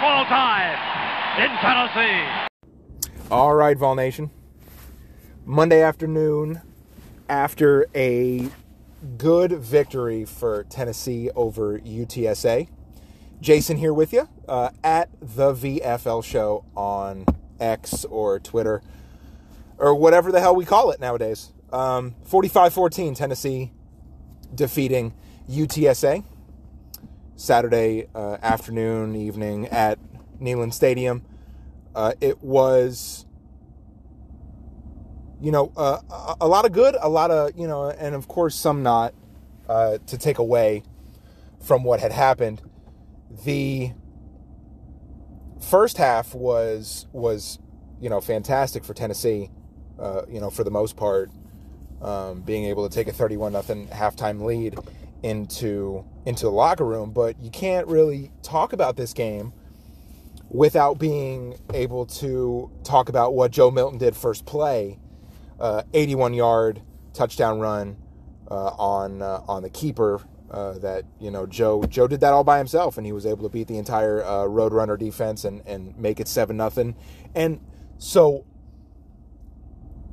football time in Tennessee. All right, Vol Nation. Monday afternoon, after a good victory for Tennessee over UTSA. Jason here with you uh, at the VFL show on X or Twitter or whatever the hell we call it nowadays. Um, 45 14, Tennessee defeating UTSA Saturday uh, afternoon, evening at Neyland Stadium. Uh, it was, you know, uh, a, lot of good, a lot of, you know, and of course some not uh, to take away from what had happened. The first half was was you know fantastic for Tennessee, uh, you know for the most part, um, being able to take a thirty-one nothing halftime lead into into the locker room. But you can't really talk about this game without being able to talk about what Joe Milton did first play, uh, 81 yard touchdown run uh, on uh, on the keeper. Uh, that you know Joe Joe did that all by himself, and he was able to beat the entire uh, Roadrunner defense and and make it seven nothing. And so,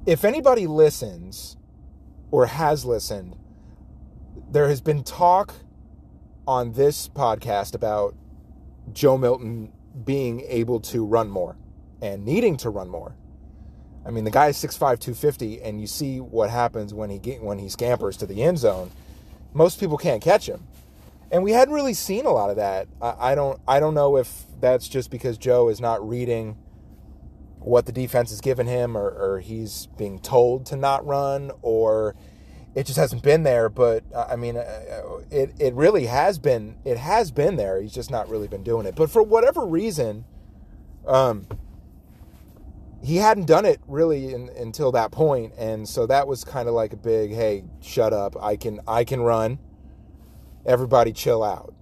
if anybody listens or has listened, there has been talk on this podcast about Joe Milton being able to run more and needing to run more. I mean, the guy is 6'5", 250, and you see what happens when he get, when he scampers to the end zone. Most people can't catch him, and we hadn't really seen a lot of that. I, I don't I don't know if that's just because Joe is not reading what the defense has given him, or, or he's being told to not run, or it just hasn't been there. But uh, I mean, uh, it it really has been. It has been there. He's just not really been doing it. But for whatever reason, um, he hadn't done it really in, until that point, and so that was kind of like a big, "Hey, shut up! I can I can run. Everybody, chill out."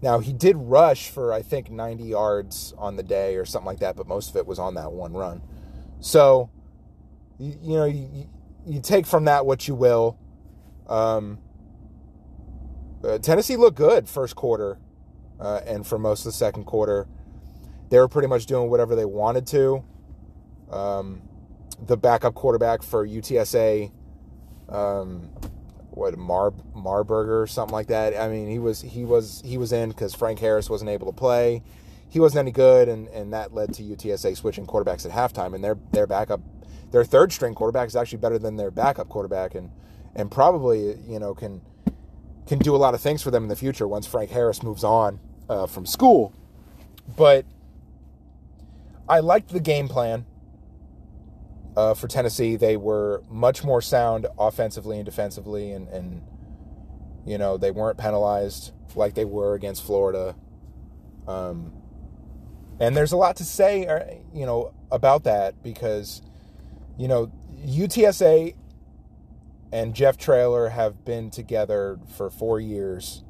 Now he did rush for I think 90 yards on the day or something like that, but most of it was on that one run. So, you, you know, you, you take from that what you will. Um, uh, Tennessee looked good first quarter, uh, and for most of the second quarter, they were pretty much doing whatever they wanted to. Um, the backup quarterback for UTSA, um, what Mar Marburger or something like that. I mean, he was he was he was in because Frank Harris wasn't able to play. He wasn't any good, and, and that led to UTSA switching quarterbacks at halftime. And their their backup, their third string quarterback is actually better than their backup quarterback, and and probably you know can can do a lot of things for them in the future once Frank Harris moves on uh, from school. But I liked the game plan uh, for Tennessee. They were much more sound offensively and defensively, and, and you know they weren't penalized like they were against Florida. Um, and there's a lot to say, uh, you know, about that because, you know, UTSA and Jeff Traylor have been together for four years.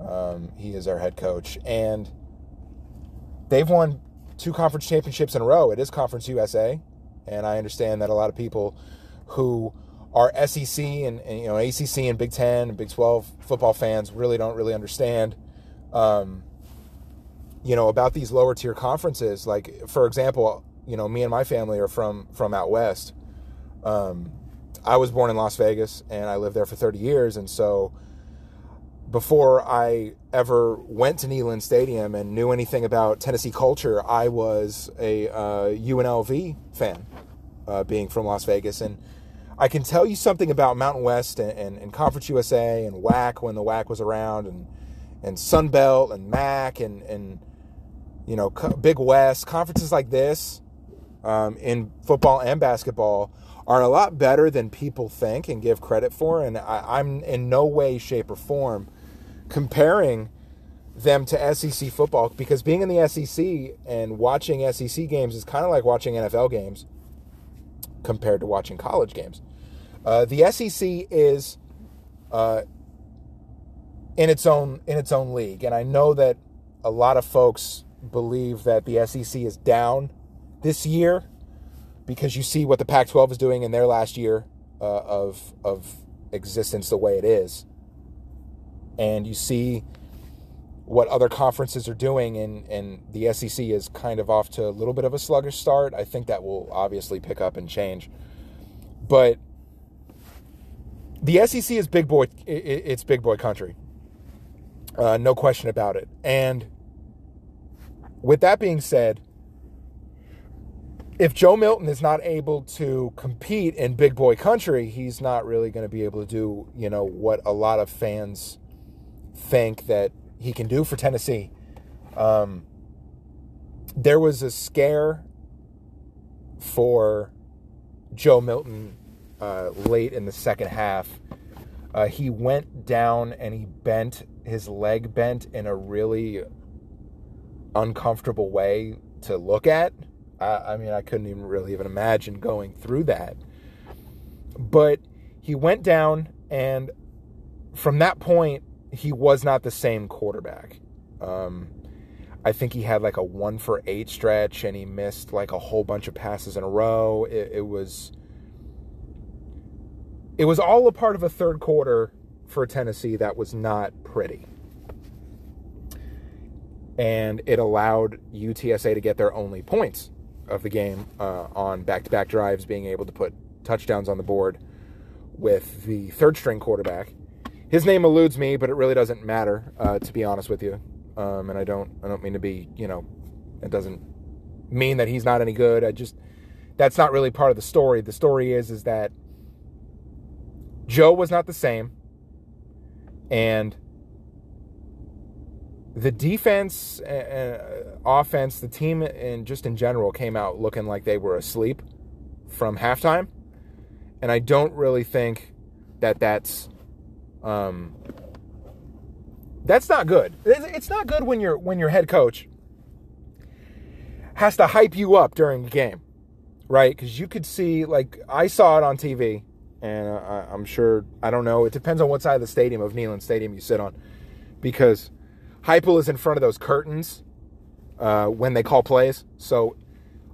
Um, he is our head coach, and they've won two conference championships in a row. It is Conference USA, and I understand that a lot of people who are SEC and, and you know ACC and Big Ten and Big Twelve football fans really don't really understand. Um, you know about these lower tier conferences. Like for example, you know me and my family are from from out west. Um, I was born in Las Vegas and I lived there for 30 years, and so before I ever went to Neyland Stadium and knew anything about Tennessee culture, I was a uh, UNLV fan, uh, being from Las Vegas, and I can tell you something about Mountain West and, and, and Conference USA and WAC when the WAC was around, and and Sun Belt and MAC and and you know Big West conferences like this um, in football and basketball are a lot better than people think and give credit for, and I, I'm in no way, shape, or form comparing them to SEC football because being in the SEC and watching SEC games is kind of like watching NFL games compared to watching college games. Uh, the SEC is uh, in its own in its own league, and I know that a lot of folks believe that the SEC is down this year because you see what the Pac-12 is doing in their last year uh, of of existence the way it is and you see what other conferences are doing, and, and the SEC is kind of off to a little bit of a sluggish start. I think that will obviously pick up and change. But the SEC is big boy, it's big boy country. Uh, no question about it. And with that being said, if Joe Milton is not able to compete in big boy country, he's not really going to be able to do, you know, what a lot of fans think that he can do for Tennessee. Um, there was a scare for Joe Milton uh, late in the second half. Uh, he went down and he bent his leg bent in a really uncomfortable way to look at. I, I mean, I couldn't even really even imagine going through that. But he went down, and from that point, he was not the same quarterback. Um, I think he had like a one for eight stretch, and he missed like a whole bunch of passes in a row. It, it was it was all a part of a third quarter for Tennessee that was not pretty and it allowed UTSA to get their only points of the game uh, on back-to-back drives, being able to put touchdowns on the board with the third-string quarterback. His name eludes me, but it really doesn't matter, uh, to be honest with you. Um, and I don't, I don't mean to be, you know, it doesn't mean that he's not any good. I just, that's not really part of the story. The story is, is that Joe was not the same, and the defense and offense, the team and just in general came out looking like they were asleep from halftime. And I don't really think that that's um, that's not good. It's not good when your when your head coach has to hype you up during the game, right? Because you could see, like I saw it on TV, and I, I'm sure I don't know. It depends on what side of the stadium of Neyland Stadium you sit on, because Heupel is in front of those curtains uh, when they call plays. So,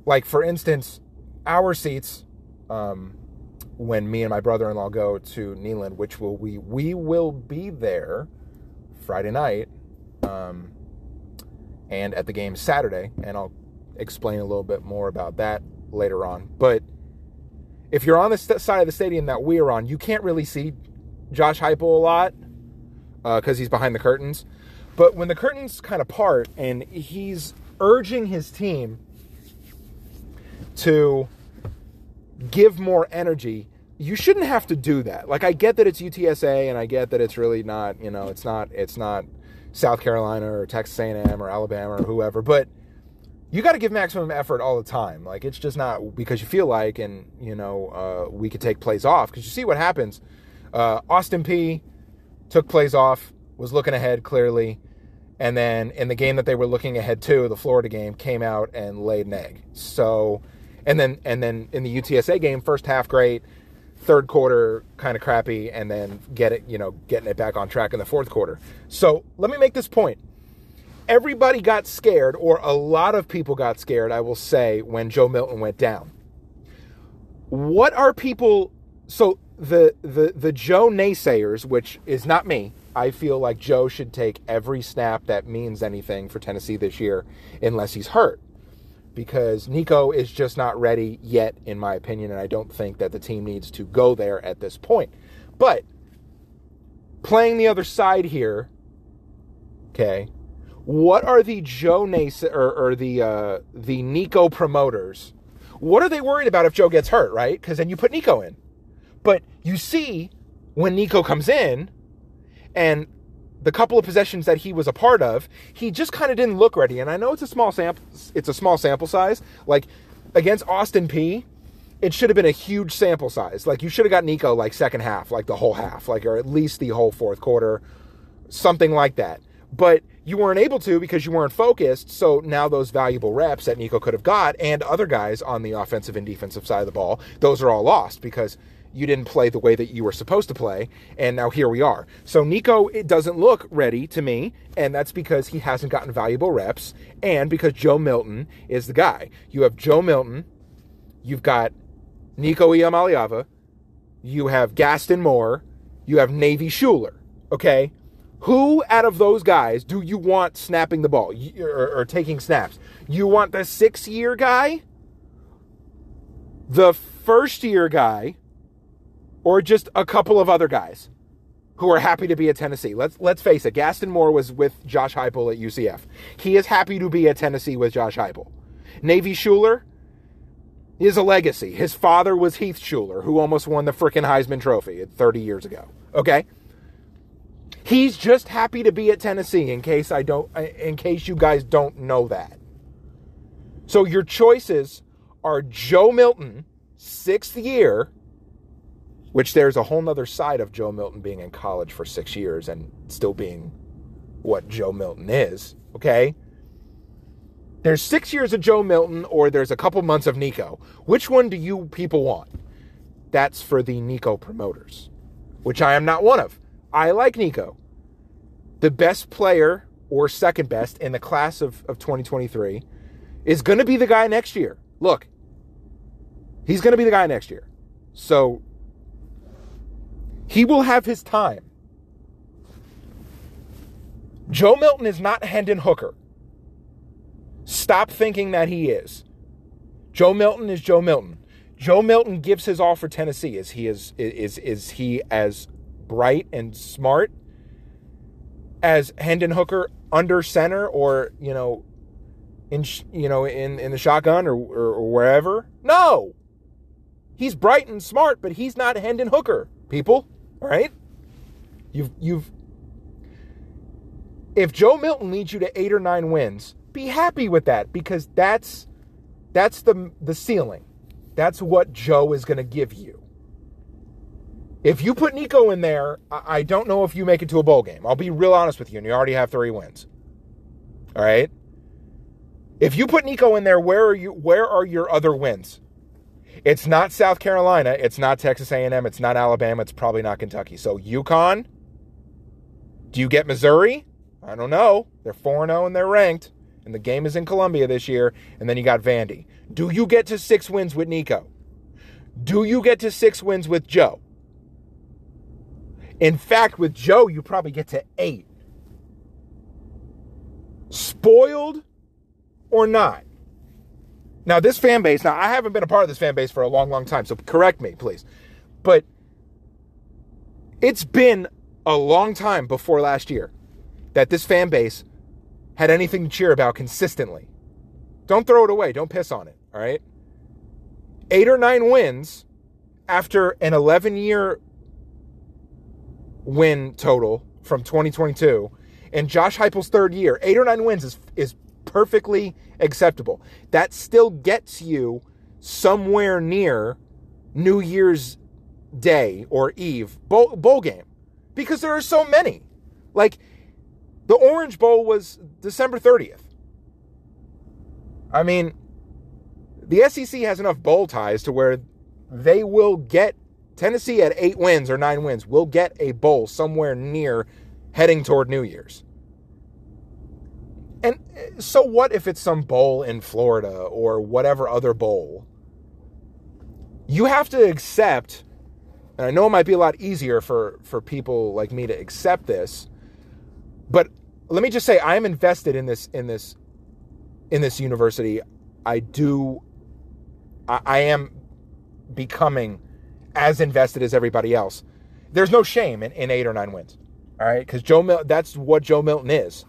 like for instance, our seats um, when me and my brother-in-law go to Neyland, which will we we will be there Friday night, um, and at the game Saturday, and I'll explain a little bit more about that later on. But if you're on the st- side of the stadium that we are on, you can't really see Josh Heupel a lot because uh, he's behind the curtains. But when the curtains kind of part and he's urging his team to give more energy, you shouldn't have to do that. Like I get that it's UTSA and I get that it's really not, you know, it's not it's not South Carolina or Texas A&M or Alabama or whoever, but you got to give maximum effort all the time. Like it's just not because you feel like, and you know, uh, we could take plays off because you see what happens. Uh, Austin Peay took plays off, was looking ahead clearly, and then in the game that they were looking ahead to, the Florida game, came out and laid an egg. So, and then and then in the UTSA game, first half great, third quarter kind of crappy, and then get it, you know, getting it back on track in the fourth quarter. So let me make this point. Everybody got scared, or a lot of people got scared, I will say, when Joe Milton went down. What are people so the the the Joe naysayers, which is not me, I feel like Joe should take every snap that means anything for Tennessee this year, unless he's hurt. Because Nico is just not ready yet, in my opinion, and I don't think that the team needs to go there at this point. But playing the other side here, okay, what are the Joe Nace or, or the uh, the Nico promoters? What are they worried about if Joe gets hurt, right? Because then you put Nico in. But you see, when Nico comes in, and the couple of possessions that he was a part of, he just kind of didn't look ready. And I know it's a small sample, it's a small sample size. Like against Austin Peay, it should have been a huge sample size. Like you should have got Nico like second half, like the whole half, like or at least the whole fourth quarter, something like that. But you weren't able to because you weren't focused. So now those valuable reps that Nico could have got and other guys on the offensive and defensive side of the ball, those are all lost because you didn't play the way that you were supposed to play, and now here we are. So Nico it doesn't look ready to me, and that's because he hasn't gotten valuable reps, and because Joe Milton is the guy. You have Joe Milton, you've got Nico Iamaleava, you have Gaston Moore, you have Navy Shuler. Okay, Who out of those guys do you want snapping the ball or, or taking snaps? You want the six year guy, the first year guy, or just a couple of other guys who are happy to be at Tennessee? Let's let's face it. Gaston Moore was with Josh Heupel at UCF. He is happy to be at Tennessee with Josh Heupel. Navy Shuler is a legacy. His father was Heath Shuler, who almost won the frickin' Heisman Trophy 30 years ago. Okay. He's just happy to be at Tennessee in case I don't in case you guys don't know that. So your choices are Joe Milton, sixth year, which there's a whole nother side of Joe Milton being in college for six years and still being what Joe Milton is, okay? There's six years of Joe Milton, or there's a couple months of Nico. Which one do you people want? That's for the Nico promoters, which I am not one of. I like Nico. The best player or second best in the class of, of 2023 is going to be the guy next year. Look, he's going to be the guy next year. So he will have his time. Joe Milton is not Hendon Hooker. Stop thinking that he is. Joe Milton is Joe Milton. Joe Milton gives his all for Tennessee. Is he is is is he as bright and smart as Hendon Hooker under center or you know in you know in in the shotgun or, or, or wherever? No. He's bright and smart, but he's not Hendon Hooker. People, all right? You've you've if Joe Milton leads you to 8 or 9 wins, be happy with that because that's that's the the ceiling. That's what Joe is going to give you. If you put Nico in there, I don't know if you make it to a bowl game. I'll be real honest with you, and you already have three wins. All right. If you put Nico in there, where are you? Where are your other wins? It's not South Carolina. It's not Texas A&M. It's not Alabama. It's probably not Kentucky. So UConn. Do you get Missouri? I don't know. They're 4 0 and they're ranked. And the game is in Columbia this year. And then you got Vandy. Do you get to six wins with Nico? Do you get to six wins with Joe? In fact, with Joe, you probably get to eight. Spoiled or not? Now, this fan base, now I haven't been a part of this fan base for a long, long time, so correct me, please. But it's been a long time before last year that this fan base had anything to cheer about consistently. Don't throw it away. Don't piss on it, all right? Eight or nine wins after an 11 year win total from 2022 and Josh Heupel's third year, eight or nine wins is is perfectly acceptable. That still gets you somewhere near New Year's Day or Eve bowl, bowl game because there are so many. Like the Orange Bowl was December 30th. I mean, the SEC has enough bowl ties to where they will get Tennessee at eight wins or nine wins will get a bowl somewhere near heading toward New Year's. And uh, so what if it's some bowl in Florida or whatever other bowl? You have to accept, and I know it might be a lot easier for, for people like me to accept this, but let me just say I am invested in this in this in this university. I do I, I am becoming as invested as everybody else. There's no shame in, in eight or nine wins. All right, because Joe Mil- that's what Joe Milton is.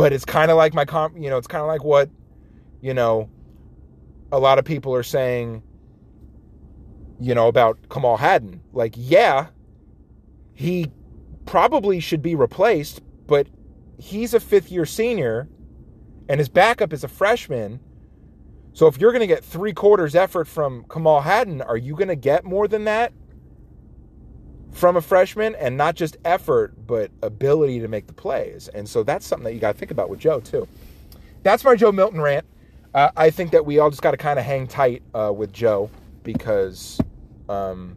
But it's kind of like my comp, you know, it's kind of like what, you know, a lot of people are saying, you know, about Kamal Hadden. Like, yeah, he probably should be replaced, but he's a fifth year senior and his backup is a freshman so if you're going to get three quarters effort from Kamal Hadden, are you going to get more than that from a freshman? And not just effort, but ability to make the plays. And so that's something that you got to think about with Joe, too. That's my Joe Milton rant. Uh, I think that we all just got to kind of hang tight uh, with Joe because um,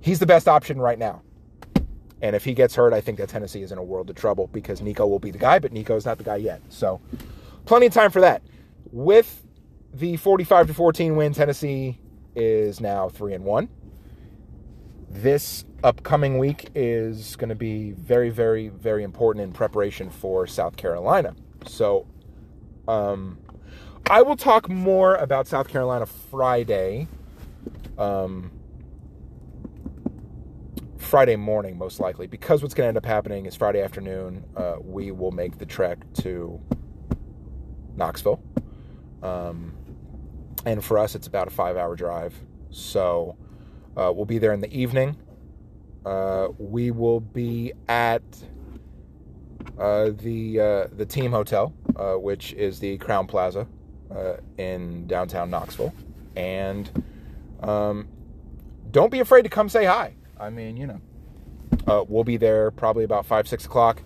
he's the best option right now. And if he gets hurt, I think that Tennessee is in a world of trouble because Nico will be the guy, but Nico is not the guy yet. So plenty of time for that. With the 45 to 14 win, Tennessee is now 3 and 1. This upcoming week is going to be very, very, very important in preparation for South Carolina. So, um, I will talk more about South Carolina Friday. Um, Friday morning, most likely, because what's going to end up happening is Friday afternoon, uh, we will make the trek to Knoxville. Um, and for us, it's about a five hour drive. So uh, we'll be there in the evening. Uh, we will be at uh, the uh, the team hotel, uh, which is the Crowne Plaza uh, in downtown Knoxville, and um, don't be afraid to come say hi. I mean, you know, we'll be there probably about five six o'clock.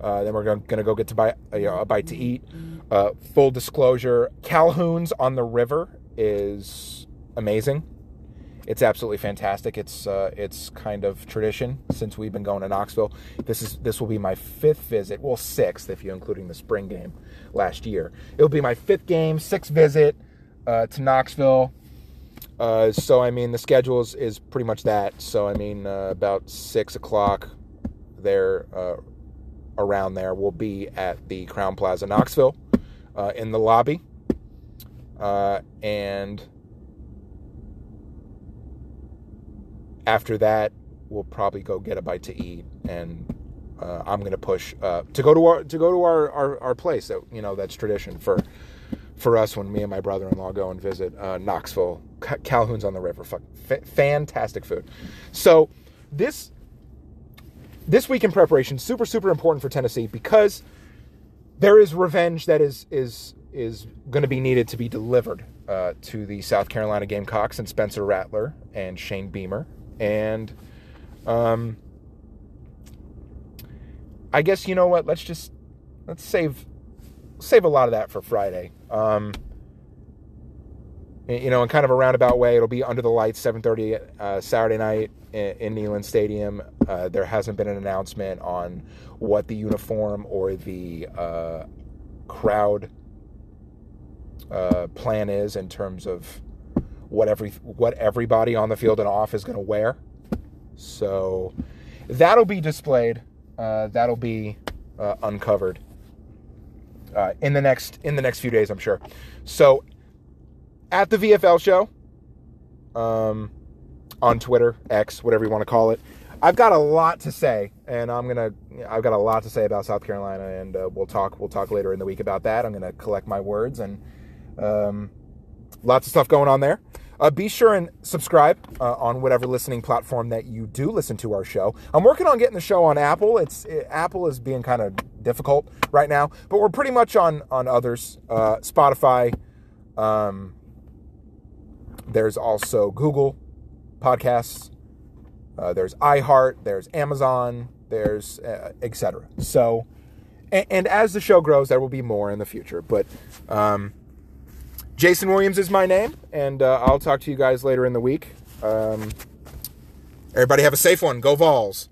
then we're going to go get to buy you know, a bite to eat. full disclosure: Calhoun's on the river is amazing. It's absolutely fantastic. It's uh, it's kind of tradition since we've been going to Knoxville. This is this will be my fifth visit, well sixth if you're including the spring game last year. It'll be my fifth game, sixth visit uh, to Knoxville. Uh, so I mean the schedule is, is pretty much that. So I mean uh, about six o'clock there uh, around there we'll be at the Crowne Plaza Knoxville uh, in the lobby. and after that, we'll probably go get a bite to eat, and uh, I'm gonna push uh, to go to our to go to our, our, our place. That you know that's tradition for for us when me and my brother-in-law go and visit uh, Knoxville, Calhoun's on the river. F- fantastic food. So this this week in preparation super super important for Tennessee because there is revenge that is is is going to be needed to be delivered uh, to the South Carolina Gamecocks and Spencer Rattler and Shane Beamer and um, I guess you know what? Let's just let's save save a lot of that for Friday. Um, you know, in kind of a roundabout way, it'll be under the lights, 7:30 uh, Saturday night in, in Neyland Stadium. Uh, there hasn't been an announcement on what the uniform or the uh, crowd uh, plan is in terms of what every what everybody on the field and off is going to wear. So that'll be displayed. Uh, that'll be uh, uncovered uh, in the next in the next few days, I'm sure. So at the VFL show, um, on Twitter, X, whatever you want to call it, I've got a lot to say, and I'm gonna I've got a lot to say about South Carolina, and uh, we'll talk we'll talk later in the week about that. I'm gonna collect my words and. Um, lots of stuff going on there. Uh, be sure and subscribe uh, on whatever listening platform that you do listen to our show. I'm working on getting the show on Apple. It's it, Apple is being kind of difficult right now, but we're pretty much on on others. Uh, Spotify. Um, there's also Google Podcasts. Uh, there's iHeart. There's Amazon. There's uh, etc. So, and, and, as the show grows, there will be more in the future. But um, Jason Williams is my name, and uh, I'll talk to you guys later in the week. Um, everybody have a safe one. Go Vols.